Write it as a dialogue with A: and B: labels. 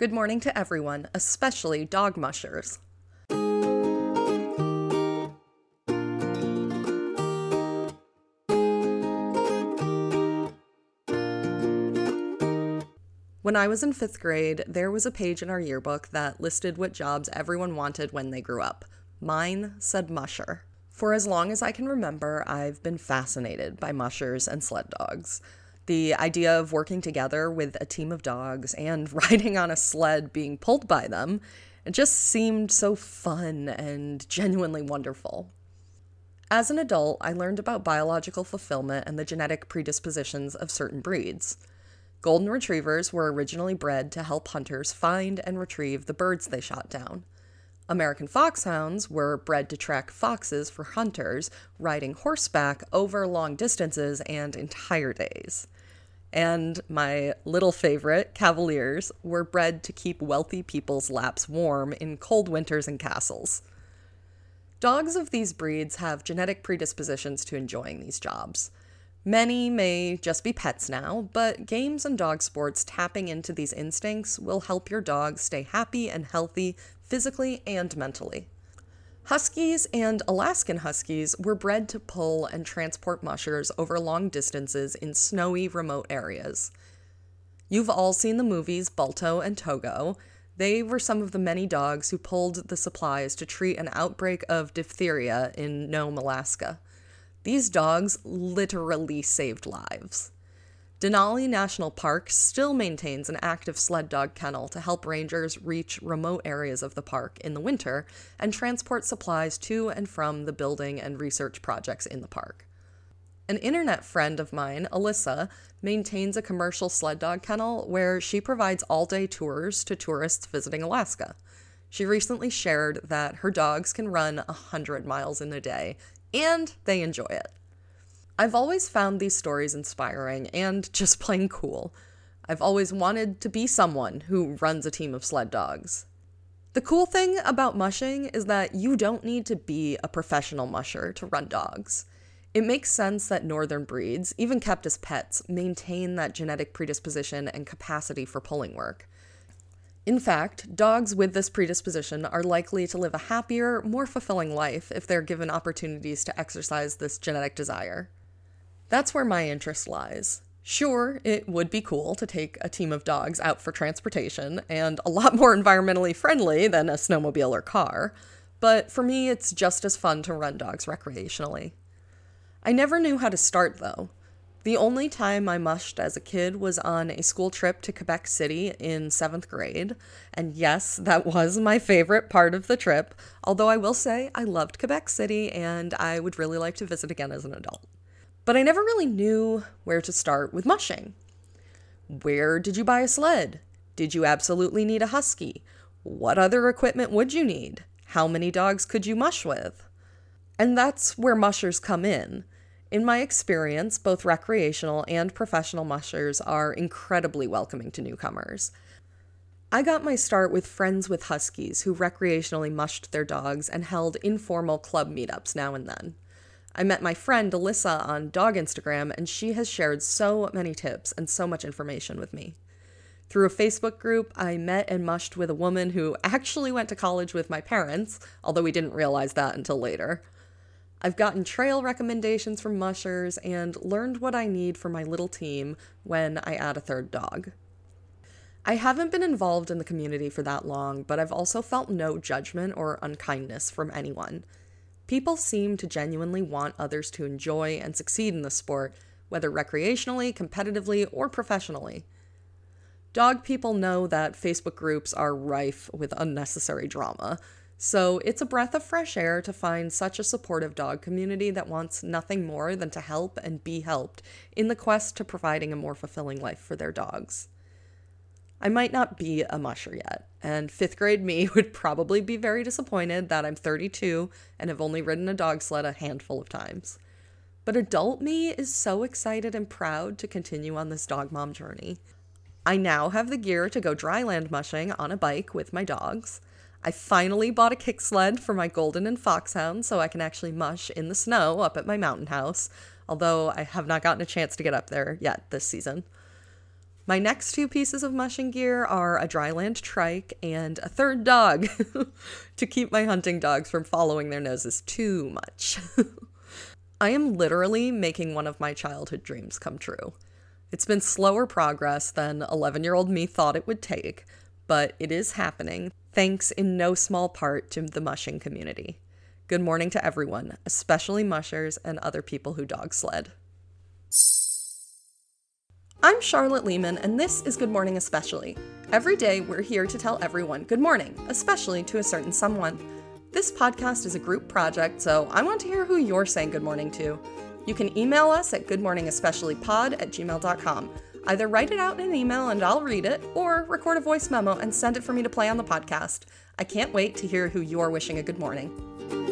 A: Good morning to everyone, especially dog mushers. When I was in fifth grade, there was a page in our yearbook that listed what jobs everyone wanted when they grew up. Mine said musher. For as long as I can remember, I've been fascinated by mushers and sled dogs. The idea of working together with a team of dogs and riding on a sled being pulled by them, it just seemed so fun and genuinely wonderful. As an adult, I learned about biological fulfillment and the genetic predispositions of certain breeds. Golden retrievers were originally bred to help hunters find and retrieve the birds they shot down. American foxhounds were bred to track foxes for hunters riding horseback over long distances and entire days. And my little favorite, Cavaliers, were bred to keep wealthy people's laps warm in cold winters and castles. Dogs of these breeds have genetic predispositions to enjoying these jobs. Many may just be pets now, but games and dog sports tapping into these instincts will help your dog stay happy and healthy physically and mentally. Huskies and Alaskan Huskies were bred to pull and transport mushers over long distances in snowy, remote areas. You've all seen the movies Balto and Togo. They were some of the many dogs who pulled the supplies to treat an outbreak of diphtheria in Nome, Alaska. These dogs literally saved lives. Denali National Park still maintains an active sled dog kennel to help rangers reach remote areas of the park in the winter and transport supplies to and from the building and research projects in the park. An internet friend of mine, Alyssa, maintains a commercial sled dog kennel where she provides all day tours to tourists visiting Alaska. She recently shared that her dogs can run 100 miles in a day and they enjoy it. I've always found these stories inspiring and just plain cool. I've always wanted to be someone who runs a team of sled dogs. The cool thing about mushing is that you don't need to be a professional musher to run dogs. It makes sense that northern breeds, even kept as pets, maintain that genetic predisposition and capacity for pulling work. In fact, dogs with this predisposition are likely to live a happier, more fulfilling life if they're given opportunities to exercise this genetic desire. That's where my interest lies. Sure, it would be cool to take a team of dogs out for transportation, and a lot more environmentally friendly than a snowmobile or car, but for me, it's just as fun to run dogs recreationally. I never knew how to start, though. The only time I mushed as a kid was on a school trip to Quebec City in seventh grade. And yes, that was my favorite part of the trip, although I will say I loved Quebec City and I would really like to visit again as an adult. But I never really knew where to start with mushing. Where did you buy a sled? Did you absolutely need a husky? What other equipment would you need? How many dogs could you mush with? And that's where mushers come in. In my experience, both recreational and professional mushers are incredibly welcoming to newcomers. I got my start with friends with huskies who recreationally mushed their dogs and held informal club meetups now and then. I met my friend Alyssa on dog Instagram, and she has shared so many tips and so much information with me. Through a Facebook group, I met and mushed with a woman who actually went to college with my parents, although we didn't realize that until later. I've gotten trail recommendations from mushers and learned what I need for my little team when I add a third dog. I haven't been involved in the community for that long, but I've also felt no judgment or unkindness from anyone. People seem to genuinely want others to enjoy and succeed in the sport, whether recreationally, competitively, or professionally. Dog people know that Facebook groups are rife with unnecessary drama, so it's a breath of fresh air to find such a supportive dog community that wants nothing more than to help and be helped in the quest to providing a more fulfilling life for their dogs. I might not be a musher yet, and fifth grade me would probably be very disappointed that I'm 32 and have only ridden a dog sled a handful of times. But adult me is so excited and proud to continue on this dog mom journey. I now have the gear to go dryland mushing on a bike with my dogs. I finally bought a kick sled for my golden and foxhound so I can actually mush in the snow up at my mountain house, although I have not gotten a chance to get up there yet this season. My next two pieces of mushing gear are a dryland trike and a third dog to keep my hunting dogs from following their noses too much. I am literally making one of my childhood dreams come true. It's been slower progress than 11 year old me thought it would take, but it is happening, thanks in no small part to the mushing community. Good morning to everyone, especially mushers and other people who dog sled. I'm Charlotte Lehman, and this is Good Morning Especially. Every day, we're here to tell everyone good morning, especially to a certain someone. This podcast is a group project, so I want to hear who you're saying good morning to. You can email us at goodmorningespeciallypod at gmail.com. Either write it out in an email and I'll read it, or record a voice memo and send it for me to play on the podcast. I can't wait to hear who you're wishing a good morning.